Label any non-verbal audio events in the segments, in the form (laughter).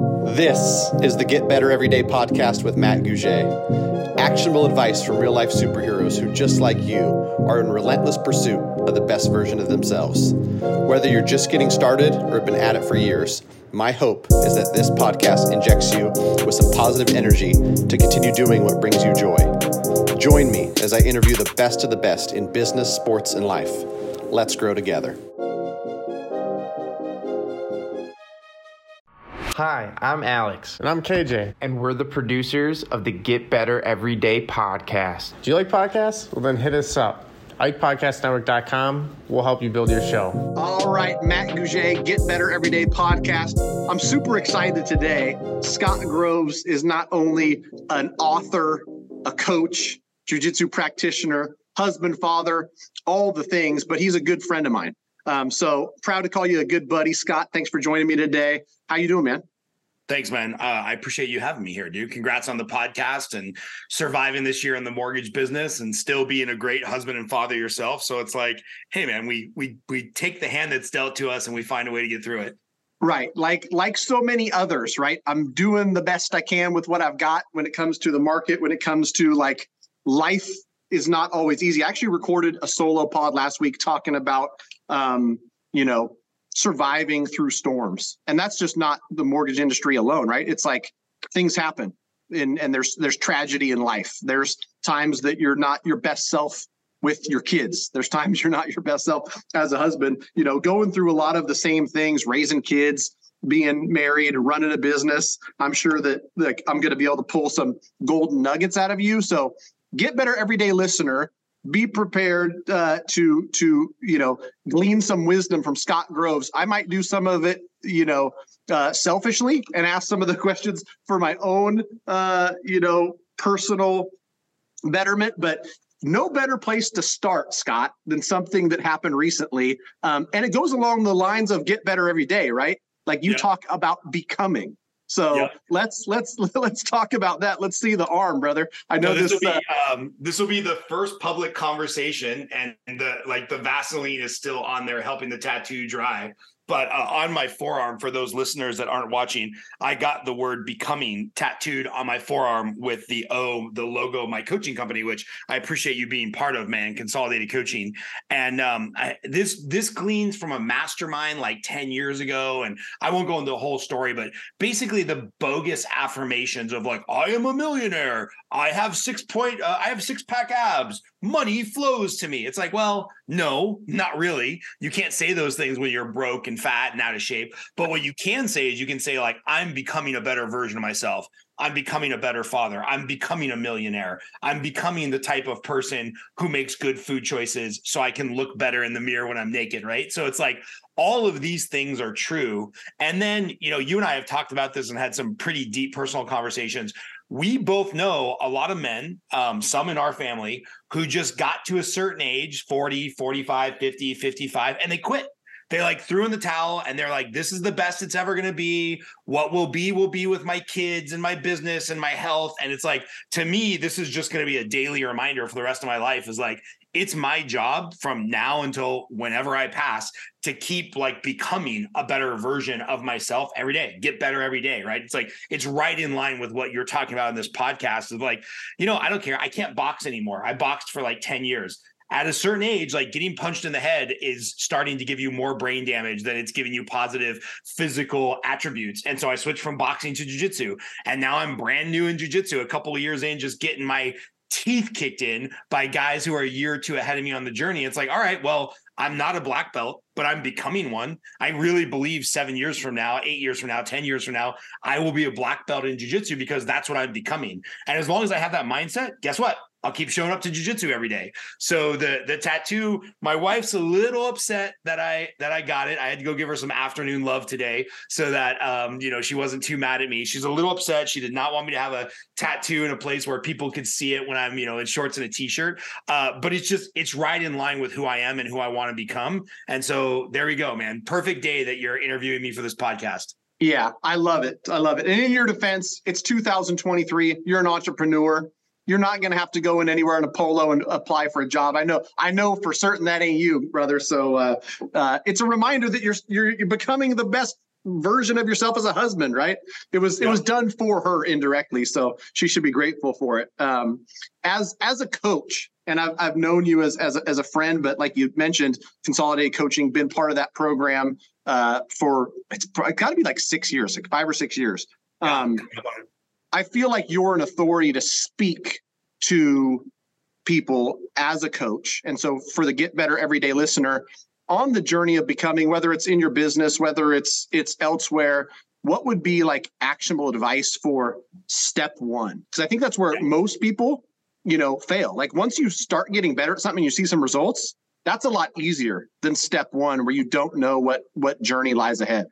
This is the Get Better Everyday podcast with Matt Gouge. Actionable advice from real life superheroes who, just like you, are in relentless pursuit of the best version of themselves. Whether you're just getting started or have been at it for years, my hope is that this podcast injects you with some positive energy to continue doing what brings you joy. Join me as I interview the best of the best in business, sports, and life. Let's grow together. Hi, I'm Alex. And I'm KJ. And we're the producers of the Get Better Everyday podcast. Do you like podcasts? Well, then hit us up. IkePodcastNetwork.com We'll help you build your show. All right, Matt Gouge, Get Better Everyday podcast. I'm super excited today. Scott Groves is not only an author, a coach, jujitsu practitioner, husband, father, all the things, but he's a good friend of mine. Um, so proud to call you a good buddy, Scott. Thanks for joining me today. How you doing, man? Thanks, man. Uh, I appreciate you having me here, dude. Congrats on the podcast and surviving this year in the mortgage business and still being a great husband and father yourself. So it's like, hey, man, we we we take the hand that's dealt to us and we find a way to get through it. Right. Like like so many others, right? I'm doing the best I can with what I've got when it comes to the market, when it comes to like life is not always easy. I actually recorded a solo pod last week talking about um, you know, surviving through storms. And that's just not the mortgage industry alone, right? It's like things happen and, and there's there's tragedy in life. There's times that you're not your best self with your kids. There's times you're not your best self as a husband, you know, going through a lot of the same things, raising kids, being married, running a business. I'm sure that like I'm going to be able to pull some golden nuggets out of you. So get better everyday listener be prepared uh, to to you know glean some wisdom from Scott Groves. I might do some of it, you know, uh, selfishly and ask some of the (laughs) questions for my own, uh, you know, personal betterment. But no better place to start, Scott, than something that happened recently, um, and it goes along the lines of get better every day, right? Like you yeah. talk about becoming. So yep. let's let's (laughs) let's talk about that. Let's see the arm, brother. I know no, this. This will, be, uh, um, this will be the first public conversation, and the like. The Vaseline is still on there, helping the tattoo dry but uh, on my forearm for those listeners that aren't watching i got the word becoming tattooed on my forearm with the o the logo of my coaching company which i appreciate you being part of man consolidated coaching. And um, I, this this gleans from a mastermind like 10 years ago and i won't go into the whole story but basically the bogus affirmations of like i am a millionaire. I have six point uh, i have six pack abs. Money flows to me. It's like, well, no, not really. You can't say those things when you're broke and fat and out of shape. But what you can say is you can say, like, I'm becoming a better version of myself. I'm becoming a better father. I'm becoming a millionaire. I'm becoming the type of person who makes good food choices so I can look better in the mirror when I'm naked, right? So it's like all of these things are true. And then, you know, you and I have talked about this and had some pretty deep personal conversations we both know a lot of men, um, some in our family, who just got to a certain age 40, 45, 50, 55, and they quit. They like threw in the towel and they're like, this is the best it's ever going to be. What will be, will be with my kids and my business and my health. And it's like, to me, this is just going to be a daily reminder for the rest of my life is like, it's my job from now until whenever I pass to keep like becoming a better version of myself every day, get better every day, right? It's like it's right in line with what you're talking about in this podcast. Is like, you know, I don't care. I can't box anymore. I boxed for like 10 years. At a certain age, like getting punched in the head is starting to give you more brain damage than it's giving you positive physical attributes. And so I switched from boxing to jujitsu. And now I'm brand new in jujitsu, a couple of years in, just getting my teeth kicked in by guys who are a year or two ahead of me on the journey. It's like, all right, well, I'm not a black belt, but I'm becoming one. I really believe seven years from now, eight years from now, 10 years from now, I will be a black belt in jujitsu because that's what I'm becoming. And as long as I have that mindset, guess what? I'll keep showing up to jujitsu every day. So the the tattoo, my wife's a little upset that I that I got it. I had to go give her some afternoon love today so that um, you know, she wasn't too mad at me. She's a little upset. She did not want me to have a tattoo in a place where people could see it when I'm, you know, in shorts and a t-shirt. Uh, but it's just it's right in line with who I am and who I want to become. And so there we go, man. Perfect day that you're interviewing me for this podcast. Yeah, I love it. I love it. And in your defense, it's 2023. You're an entrepreneur you're not going to have to go in anywhere in a polo and apply for a job. I know, I know for certain that ain't you, brother. So uh, uh, it's a reminder that you're, you're, you're becoming the best version of yourself as a husband, right? It was yeah. it was done for her indirectly, so she should be grateful for it. Um, as as a coach, and I've I've known you as as a, as a friend, but like you mentioned, consolidated coaching, been part of that program uh, for it's got to be like six years, like five or six years. Um, I feel like you're an authority to speak to people as a coach, and so for the Get Better Everyday listener, on the journey of becoming whether it's in your business whether it's it's elsewhere what would be like actionable advice for step one? Because i think that's where most people you know fail. Like once you start getting better at something you see some results that's a lot easier than step one where you don't know what what journey lies ahead.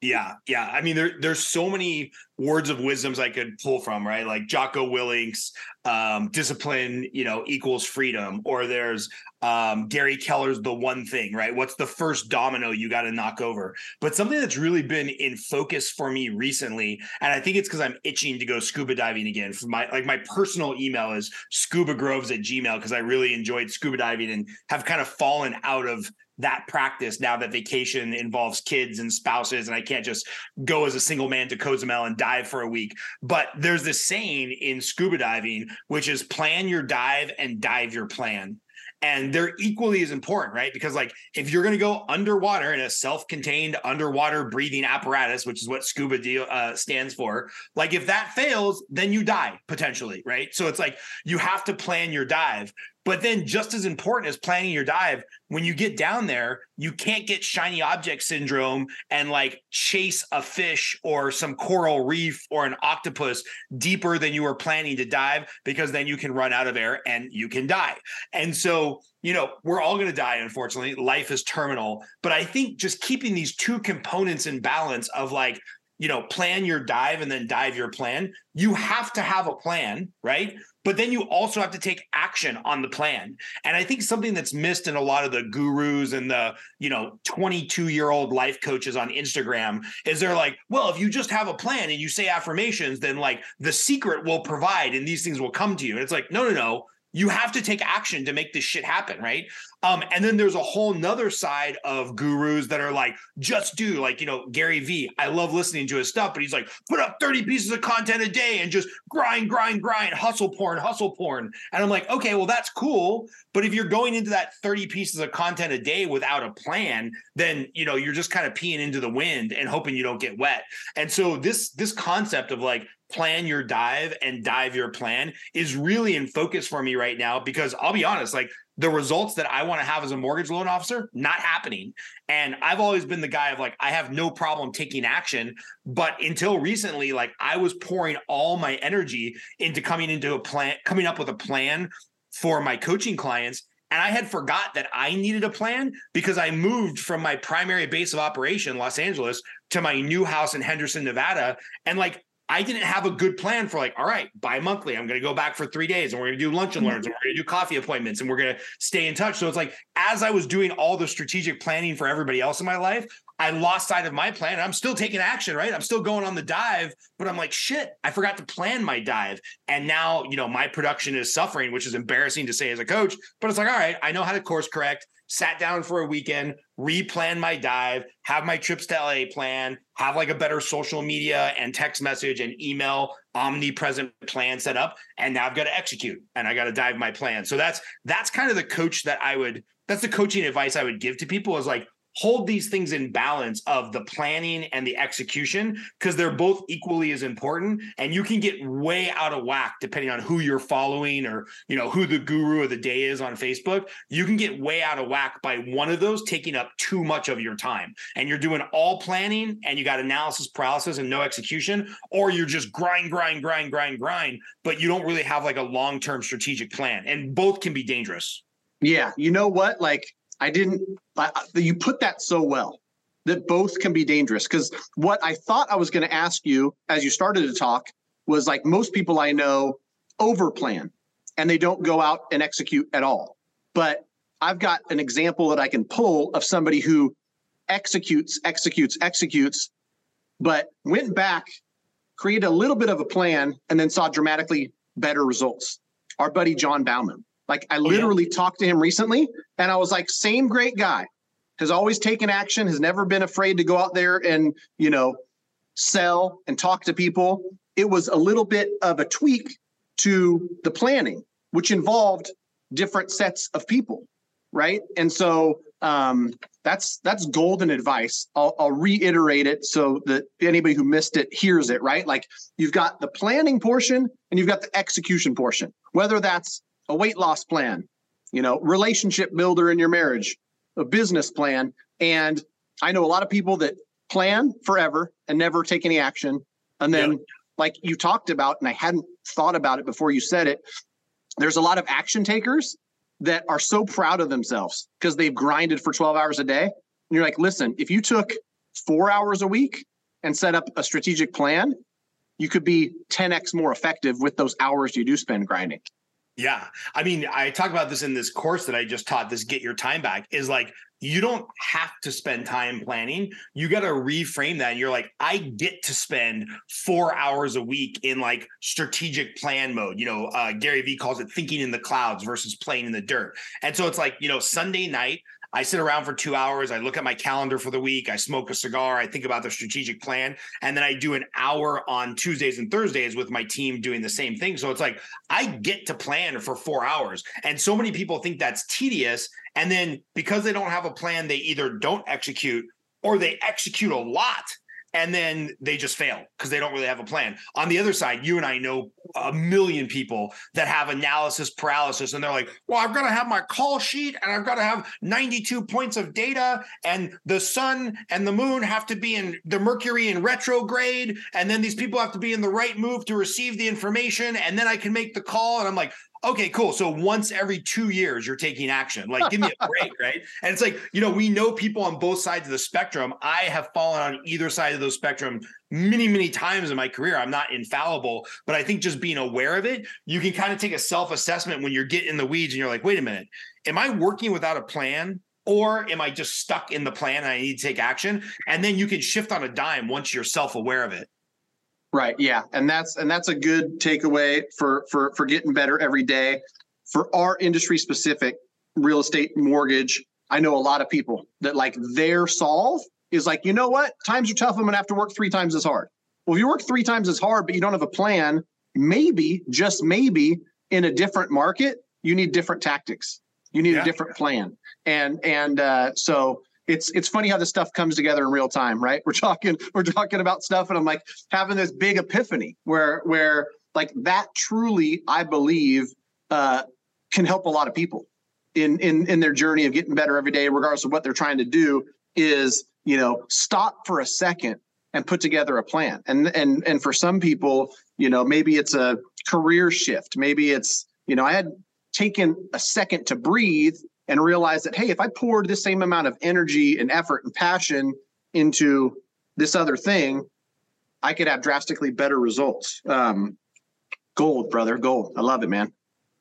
Yeah, yeah. I mean, there there's so many words of wisdoms I could pull from, right? Like Jocko Willink's um, discipline, you know, equals freedom, or there's um, Gary Keller's the one thing, right? What's the first domino you got to knock over? But something that's really been in focus for me recently, and I think it's because I'm itching to go scuba diving again. For my like my personal email is scuba groves at gmail because I really enjoyed scuba diving and have kind of fallen out of that practice now that vacation involves kids and spouses and I can't just go as a single man to Cozumel and dive for a week. But there's this saying in scuba diving, which is plan your dive and dive your plan. And they're equally as important right? Because like if you're going to go underwater in a self-contained underwater breathing apparatus which is what scuba deal, uh, stands for like if that fails then you die potentially right? So it's like you have to plan your dive but then, just as important as planning your dive, when you get down there, you can't get shiny object syndrome and like chase a fish or some coral reef or an octopus deeper than you were planning to dive, because then you can run out of air and you can die. And so, you know, we're all going to die, unfortunately. Life is terminal. But I think just keeping these two components in balance of like, you know, plan your dive and then dive your plan. You have to have a plan, right? But then you also have to take action on the plan. And I think something that's missed in a lot of the gurus and the, you know, 22 year old life coaches on Instagram is they're like, well, if you just have a plan and you say affirmations, then like the secret will provide and these things will come to you. And it's like, no, no, no you have to take action to make this shit happen, right? Um, and then there's a whole nother side of gurus that are like, just do like, you know, Gary Vee. I love listening to his stuff, but he's like, put up 30 pieces of content a day and just grind, grind, grind, hustle porn, hustle porn. And I'm like, okay, well, that's cool. But if you're going into that 30 pieces of content a day without a plan, then you know, you're just kind of peeing into the wind and hoping you don't get wet. And so this this concept of like plan your dive and dive your plan is really in focus for me right now because I'll be honest, like the results that I want to have as a mortgage loan officer, not happening. And I've always been the guy of like, I have no problem taking action. But until recently, like I was pouring all my energy into coming into a plan, coming up with a plan for my coaching clients. And I had forgot that I needed a plan because I moved from my primary base of operation, Los Angeles, to my new house in Henderson, Nevada. And like I didn't have a good plan for like, all right, bi-monthly, I'm to go back for three days and we're to do lunch and learns and we're to do coffee appointments and we're to stay in touch. So it's like, as I was doing all the strategic planning for everybody else in my life, I lost sight of my plan. I'm still taking action, right? I'm still going on the dive, but I'm like, shit, I forgot to plan my dive. And now, you know, my production is suffering, which is embarrassing to say as a coach, but it's like, all right, I know how to course correct sat down for a weekend, replan my dive, have my trips to LA plan, have like a better social media and text message and email omnipresent plan set up. And now I've got to execute and I got to dive my plan. So that's that's kind of the coach that I would that's the coaching advice I would give to people is like hold these things in balance of the planning and the execution because they're both equally as important and you can get way out of whack depending on who you're following or you know who the guru of the day is on facebook. You can get way out of whack by one of those taking up too much of your time and you're doing all planning and you got analysis paralysis and no execution or you're just grind grind grind grind grind but you don't really have like a long-term strategic plan and both can be dangerous. Yeah you know what? Like I didn't. I, you put that so well that both can be dangerous. Because what I thought I was going to ask you as you started to talk was like most people I know overplan and they don't go out and execute at all. But I've got an example that I can pull of somebody who executes, executes, executes, but went back, created a little bit of a plan, and then saw dramatically better results. Our buddy John Bauman. Like I literally oh, yeah. talked to him recently and I was like, same great guy has always taken action, has never been afraid to go out there and, you know, sell and talk to people. It was a little bit of a tweak to the planning, which involved different sets of people, right? And so um, that's that's golden advice. I'll, I'll reiterate it so that anybody who missed it hears it. Right, like you've got the planning portion and you've got the execution portion. Whether that's a weight loss plan, you know, relationship builder in your marriage, a business plan, and I know a lot of people that plan forever and never take any action, and then. Like you talked about, and I hadn't thought about it before you said it. There's a lot of action takers that are so proud of themselves because they've grinded for 12 hours a day. And you're like, listen, if you took four hours a week and set up a strategic plan, you could be 10x more effective with those hours you do spend grinding. Yeah. I mean, I talk about this in this course that I just taught this get your time back is like you don't have to spend time planning. You got to reframe that. And you're like, I get to spend four hours a week in like strategic plan mode. You know, uh, Gary Vee calls it thinking in the clouds versus playing in the dirt. And so it's like, you know, Sunday night, I sit around for two hours. I look at my calendar for the week. I smoke a cigar. I think about the strategic plan. And then I do an hour on Tuesdays and Thursdays with my team doing the same thing. So it's like I get to plan for four hours. And so many people think that's tedious. And then because they don't have a plan, they either don't execute or they execute a lot and then they just fail because they don't really have a plan. On the other side, you and I know a million people that have analysis paralysis and they're like, well, I've got to have my call sheet and I've got to have 92 points of data and the sun and the moon have to be in the Mercury in retrograde. And then these people have to be in the right move to receive the information. And then I can make the call. And I'm like, okay, cool. So once every two years, you're taking action. Like, give me a break, (laughs) right? And it's like, you know, we know people on both sides of the spectrum. I have fallen on either side of the spectrum many, many times in my career. I'm not infallible, but I think just being aware of it, you can kind of take a self assessment when you're getting in the weeds and you're like, wait a minute, am I working without a plan? Or am I just stuck in the plan and I need to take action? And then you can shift on a dime once you're self aware of it. Right. Yeah. And that's and that's a good takeaway for for for getting better every day. For our industry specific real estate mortgage, I know a lot of people that like their solve is like, you know what? Times are tough. I'm gonna have to work three times as hard. Well, if you work three times as hard, but you don't have a plan, maybe, just maybe, in a different market, you need different tactics. You need yeah. a different plan. And and uh, so it's it's funny how this stuff comes together in real time, right? We're talking we're talking about stuff, and I'm like having this big epiphany where where like that truly, I believe, uh, can help a lot of people in in in their journey of getting better every day, regardless of what they're trying to do. Is you know stop for a second and put together a plan. And and and for some people, you know, maybe it's a career shift. Maybe it's you know I had taken a second to breathe and realize that, hey, if I poured the same amount of energy and effort and passion into this other thing, I could have drastically better results. Um, gold, brother, gold. I love it, man.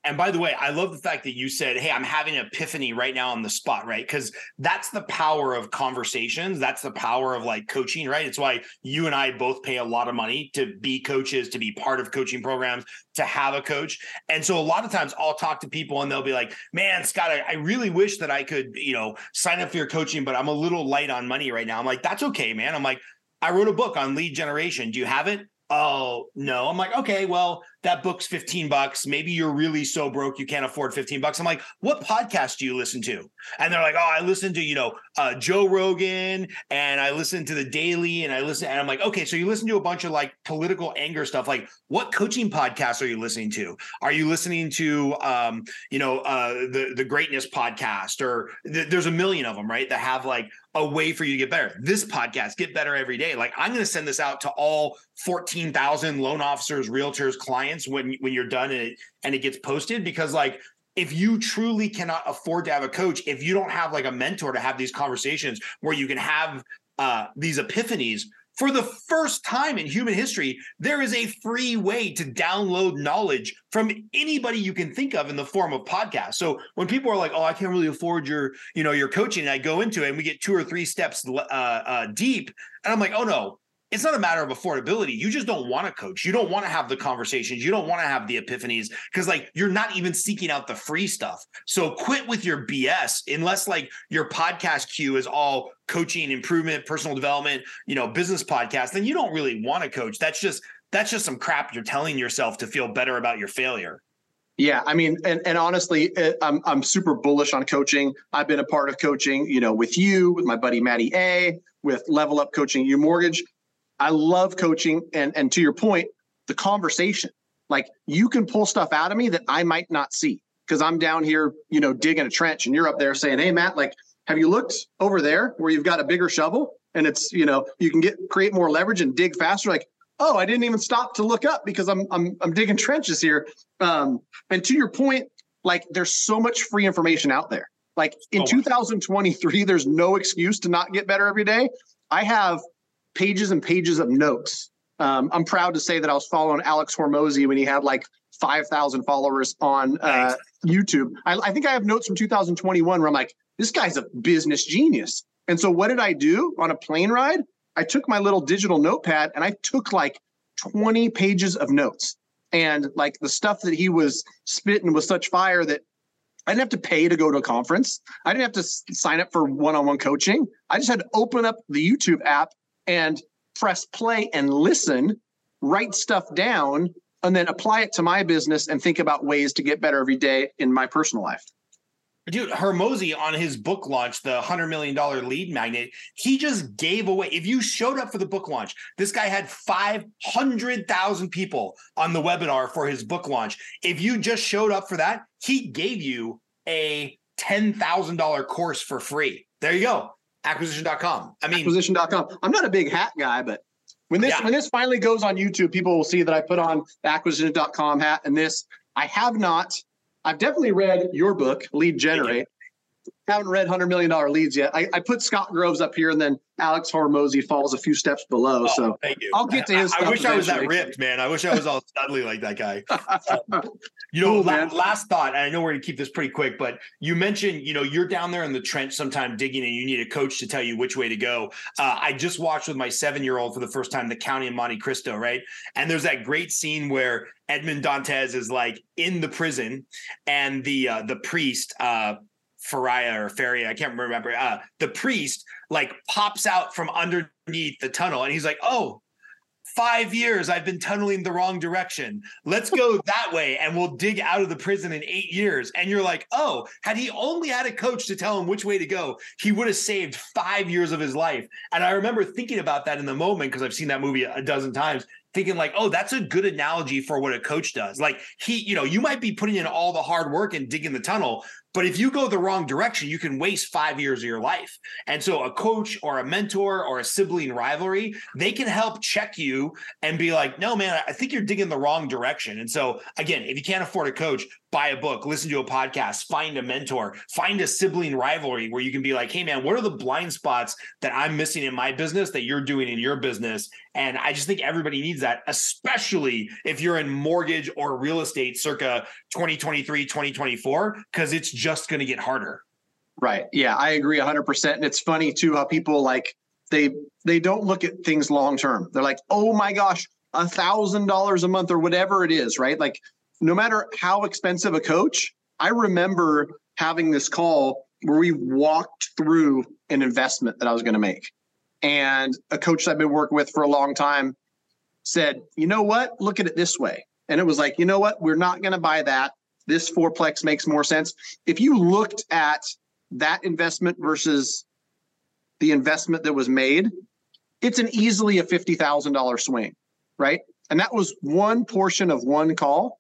And by the way, I love the fact that you said, Hey, I'm having an epiphany right now on the spot, right? Because that's the power of conversations. That's the power of like coaching, right? It's why you and I both pay a lot of money to be coaches, to be part of coaching programs, to have a coach. And so a lot of times I'll talk to people and they'll be like, Man, Scott, I, I really wish that I could, you know, sign up for your coaching, but I'm a little light on money right now. I'm like, That's okay, man. I'm like, I wrote a book on lead generation. Do you have it? Oh, no. I'm like, okay, well, that book's 15 bucks. Maybe you're really so broke you can't afford 15 bucks. I'm like, what podcast do you listen to? And they're like, oh, I listen to, you know, uh, Joe Rogan and I listen to the Daily and I listen. And I'm like, okay, so you listen to a bunch of like political anger stuff. Like, what coaching podcasts are you listening to? Are you listening to, um, you know, uh, the the Greatness podcast or th- there's a million of them, right? That have like a way for you to get better. This podcast, get better every day. Like, I'm going to send this out to all 14,000 loan officers, realtors, clients clients when when you're done and it and it gets posted because like if you truly cannot afford to have a coach if you don't have like a mentor to have these conversations where you can have uh, these epiphanies for the first time in human history there is a free way to download knowledge from anybody you can think of in the form of podcast so when people are like oh i can't really afford your you know your coaching and i go into it and we get two or three steps uh, uh, deep and i'm like oh no it's not a matter of affordability. You just don't want to coach. You don't want to have the conversations. You don't want to have the epiphanies because like you're not even seeking out the free stuff. So quit with your BS unless like your podcast queue is all coaching, improvement, personal development, you know, business podcast, then you don't really want to coach. That's just that's just some crap you're telling yourself to feel better about your failure. Yeah, I mean, and, and honestly, eh, I'm I'm super bullish on coaching. I've been a part of coaching, you know, with you, with my buddy Matty A, with Level Up Coaching You Mortgage. I love coaching, and and to your point, the conversation. Like you can pull stuff out of me that I might not see because I'm down here, you know, digging a trench, and you're up there saying, "Hey, Matt, like, have you looked over there where you've got a bigger shovel and it's, you know, you can get create more leverage and dig faster?" Like, oh, I didn't even stop to look up because I'm I'm I'm digging trenches here. Um, and to your point, like there's so much free information out there. Like in oh, 2023, there's no excuse to not get better every day. I have pages and pages of notes. Um, I'm proud to say that I was following Alex Hormozi when he had like 5,000 followers on uh, YouTube. I, I think I have notes from 2021 where I'm like, this guy's a business genius. And so what did I do on a plane ride? I took my little digital notepad and I took like 20 pages of notes. And like the stuff that he was spitting was such fire that I didn't have to pay to go to a conference. I didn't have to sign up for one on one coaching. I just had to open up the YouTube app and press play and listen, write stuff down, and then apply it to my business and think about ways to get better every day in my personal life. Dude, Hormozi on his book launch, the $100 million lead magnet, he just gave away. If you showed up for the book launch, this guy had 500,000 people on the webinar for his book launch. If you just showed up for that, he gave you a $10,000 course for free. There you go. Acquisition.com. I mean, acquisition.com. I'm not a big hat guy, but when this yeah. when this finally goes on YouTube, people will see that I put on the acquisition.com hat and this. I have not I've definitely read your book, Lead Generate. Haven't read Hundred Million Dollar Leads yet. I, I, put Scott Groves up here, and then Alex Hormozi falls a few steps below. Oh, so I'll get to his. I, I wish eventually. I was that ripped, man. I wish I was all studly like that guy. (laughs) you know, cool, la- last thought, and I know we're gonna keep this pretty quick, but you mentioned, you know, you're down there in the trench sometime digging, and you need a coach to tell you which way to go. Uh, I just watched with my seven year old for the first time the County of Monte Cristo, right? And there's that great scene where Edmond Dantes is like in the prison, and the uh, the priest. Uh, Faria or Faria, I can't remember. Uh, the priest like pops out from underneath the tunnel and he's like, oh, five years I've been tunneling the wrong direction. Let's go (laughs) that way and we'll dig out of the prison in eight years. And you're like, oh, had he only had a coach to tell him which way to go, he would have saved five years of his life. And I remember thinking about that in the moment because I've seen that movie a dozen times thinking like, oh, that's a good analogy for what a coach does. Like he, you know, you might be putting in all the hard work and digging the tunnel, but if you go the wrong direction, you can waste five years of your life. And so a coach or a mentor or a sibling rivalry, they can help check you and be like, no, man, I think you're digging the wrong direction. And so again, if you can't afford a coach, buy a book, listen to a podcast, find a mentor, find a sibling rivalry where you can be like, hey, man, what are the blind spots that I'm missing in my business that you're doing in your business? And I just think everybody needs that, especially if you're in mortgage or real estate circa 2023, 2024, because it's just going to get harder. Right. Yeah, I agree 100%. And it's funny too how people like, they they don't look at things long term. They're like, oh my gosh, a thousand dollars a month or whatever it is, right? Like no matter how expensive a coach, I remember having this call where we walked through an investment that I was going to make. And a coach that I've been working with for a long time said, you know what? Look at it this way. And it was like, you know what? We're not going to buy that. This fourplex makes more sense. If you looked at that investment versus the investment that was made, it's an easily a $50,000 swing, right? And that was one portion of one call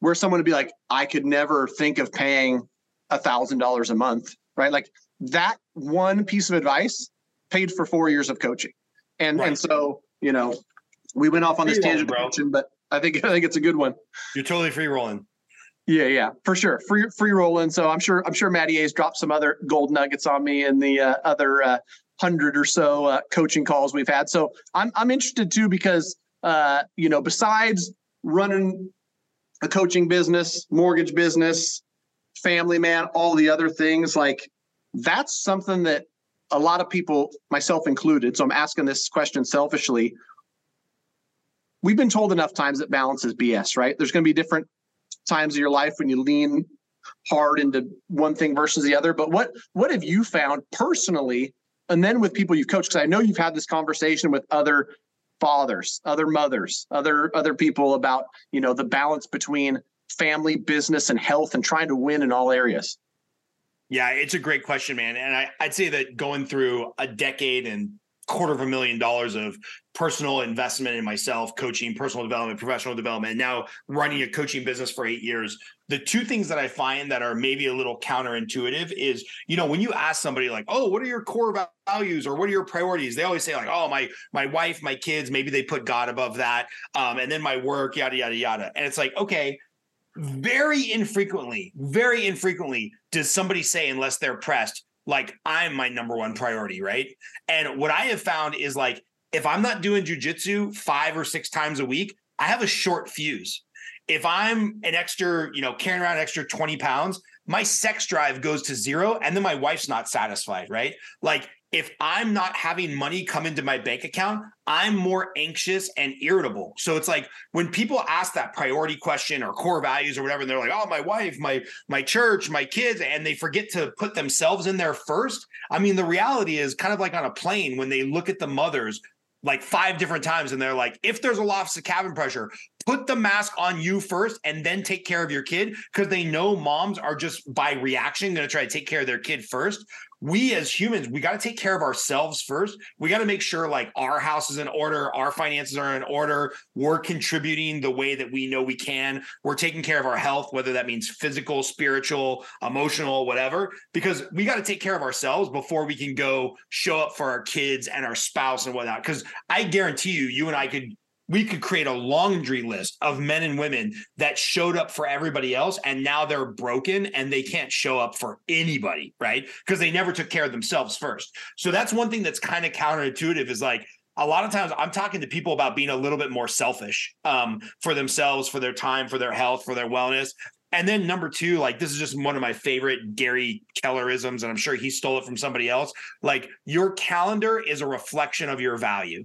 where someone would be like, I could never think of paying a thousand dollars a month, right? Like that one piece of advice paid for four years of coaching. And right. and so, you know, we went off on this tangent, but I think (laughs) I think it's a good one. You're totally free rolling. Yeah, yeah, for sure. Free free rolling. So I'm sure I'm sure Matty A's dropped some other gold nuggets on me in the uh, other uh, hundred or so uh, coaching calls we've had. So I'm I'm interested too because uh, you know besides running a coaching business, mortgage business, family man, all the other things like that's something that a lot of people, myself included, so I'm asking this question selfishly. We've been told enough times that balance is BS, right? There's going to be different times of your life when you lean hard into one thing versus the other. But what what have you found personally, and then with people you've coached? Because I know you've had this conversation with other fathers, other mothers, other other people about you know the balance between family, business, and health, and trying to win in all areas. Yeah, it's a great question, man. And I, I'd say that going through a decade and quarter of a million dollars of personal investment in myself, coaching, personal development, professional development, now running a coaching business for eight years. The two things that I find that are maybe a little counterintuitive is, you know, when you ask somebody like, "Oh, what are your core values or what are your priorities?" They always say like, "Oh, my my wife, my kids, maybe they put God above that, um, and then my work, yada yada yada." And it's like, okay, very infrequently, very infrequently does somebody say, unless they're pressed, like I'm my number one priority, right? And what I have found is like if I'm not doing jujitsu five or six times a week, I have a short fuse. If I'm an extra, you know, carrying around an extra 20 pounds, my sex drive goes to zero and then my wife's not satisfied, right? Like if I'm not having money come into my bank account, I'm more anxious and irritable. So it's like when people ask that priority question or core values or whatever, and they're like, "Oh, my wife, my my church, my kids," and they forget to put themselves in there first. I mean, the reality is kind of like on a plane when they look at the mothers like five different times and they're like, if there's a loss of cabin pressure, put the mask on you first and then take care of your kid because they know moms are just by reaction going to try to take care of their kid first we as humans, we got to take care of ourselves first. We got to make sure like our house is in order, our finances are in order. We're contributing the way that we know we can. We're taking care of our health, whether that means physical, spiritual, emotional, whatever, because we got to take care of ourselves before we can go show up for our kids and our spouse and whatnot. Because I guarantee you, you and I could we could create a laundry list of men and women that showed up for everybody else and now they're broken and they can't show up for anybody right because they never took care of themselves first so that's one thing that's kind of counterintuitive is like a lot of times i'm talking to people about being a little bit more selfish um, for themselves for their time for their health for their wellness and then number two, like this is just one of my favorite Gary Kellerisms, and I'm sure he stole it from somebody else. Like your calendar is a reflection of your value.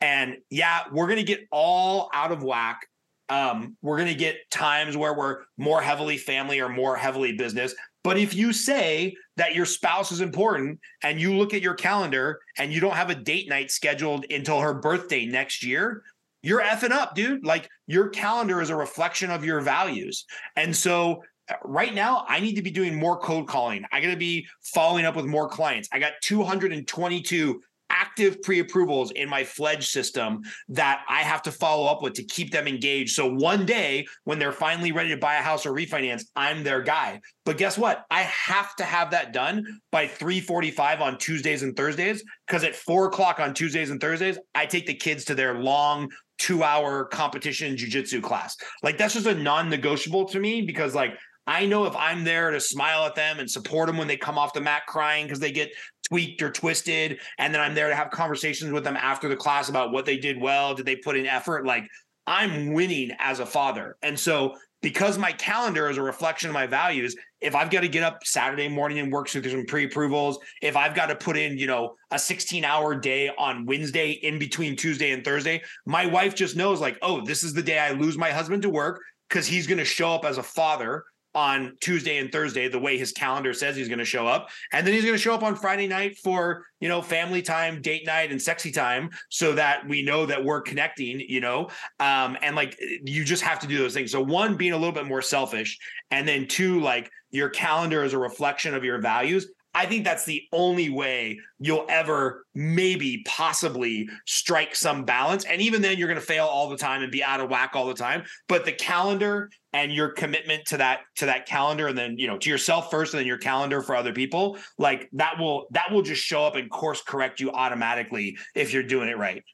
And yeah, we're going to get all out of whack. Um, we're going to get times where we're more heavily family or more heavily business. But if you say that your spouse is important and you look at your calendar and you don't have a date night scheduled until her birthday next year, you're effing up, dude. Like your calendar is a reflection of your values. And so uh, right now i need to be doing more cold calling i got to be following up with more clients i got 222 active pre-approvals in my Fledge system that I have to follow up with to keep them engaged. So one day when they're finally ready to buy a house or refinance, I'm their guy. But guess what? I have to have that done by 3:45 on Tuesdays and Thursdays because at four o'clock on Tuesdays and Thursdays, I take the kids to their long two-hour competition jujitsu class. Like that's just a non-negotiable to me because like I know if I'm there to smile at them and support them when they come off the mat crying because they get tweaked or twisted, and then I'm there to have conversations with them after the class about what they did well, did they put in effort? Like I'm winning as a father. And so because my calendar is a reflection of my values, if I've got to get up Saturday morning and work through some pre-approvals, if I've got to put in, you know, a 16-hour day on Wednesday in between Tuesday and Thursday, my wife just knows like, oh, this is the day I lose my husband to work because he's going to show up as a father on Tuesday and Thursday, the way his calendar says he's going to show up. And then he's going to show up on Friday night for, you know, family time, date night, and sexy time so that we know that we're connecting, you know. Um, and like you just have to do those things. So, one, being a little bit more selfish. And then two, like your calendar is a reflection of your values. I think that's the only way you'll ever maybe possibly strike some balance. And even then, you're going to fail all the time and be out of whack all the time. But the calendar and your commitment to that to that calendar, and then you know to yourself first, and then your calendar for other people, like that will that will just show up and course correct you automatically if you're doing it right.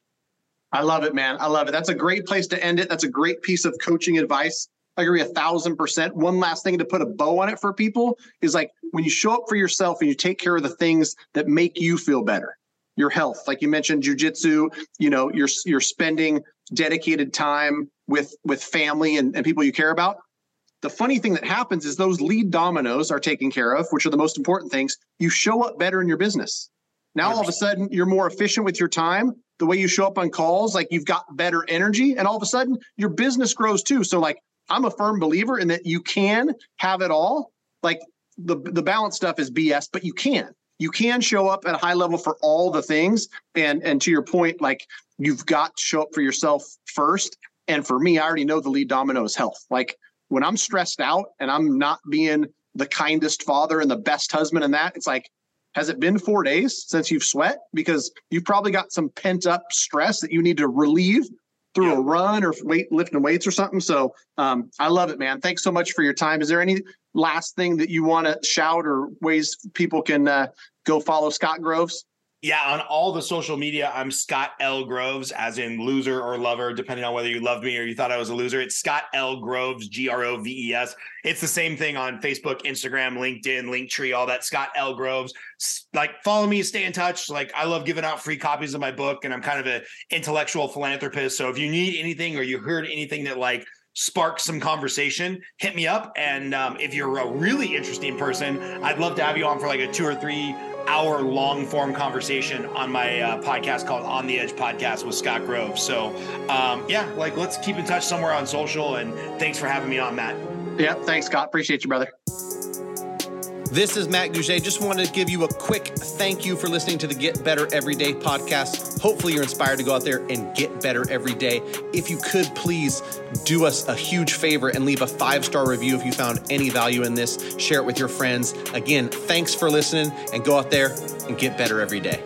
I love it, man. I love it. That's a great place to end it. That's a great piece of coaching advice. I agree a thousand percent. One last thing to put a bow on it for people is like when you show up for yourself and you take care of the things that make you feel better. Your health, like you mentioned, jujitsu. You know, you're you're spending dedicated time with with family and, and people you care about. The funny thing that happens is those lead dominoes are taken care of, which are the most important things. You show up better in your business. Now 100%. all of a sudden you're more efficient with your time. The way you show up on calls, like you've got better energy, and all of a sudden your business grows too. So like I'm a firm believer in that you can have it all. Like the the balance stuff is BS, but you can. You can show up at a high level for all the things. And and to your point, like you've got to show up for yourself first. And for me, I already know the lead domino is health. Like when I'm stressed out and I'm not being the kindest father and the best husband and that, it's like, has it been four days since you've sweat? Because you've probably got some pent up stress that you need to relieve through yeah. a run or weight lifting weights or something. So um, I love it, man. Thanks so much for your time. Is there any last thing that you want to shout or ways people can uh, go follow Scott Groves? Yeah, on all the social media, I'm Scott L. Groves, as in loser or lover, depending on whether you loved me or you thought I was a loser. It's Scott L. Groves, G R O V E S. It's the same thing on Facebook, Instagram, LinkedIn, Linktree, all that. Scott L. Groves. Like, follow me, stay in touch. Like, I love giving out free copies of my book, and I'm kind of an intellectual philanthropist. So if you need anything or you heard anything that like spark some conversation, hit me up. And um, if you're a really interesting person, I'd love to have you on for like a two or three hour long form conversation on my uh, podcast called On the Edge Podcast with Scott Grove. So, um, yeah, like let's keep in touch somewhere on social. And thanks for having me on, Matt. Yeah, thanks, Scott. Appreciate you, brother. This is Matt Gouge. Just wanted to give you a quick thank you for listening to the Get Better Everyday podcast. Hopefully, you're inspired to go out there and get better every day. If you could please do us a huge favor and leave a five star review if you found any value in this, share it with your friends. Again, thanks for listening and go out there and get better every day.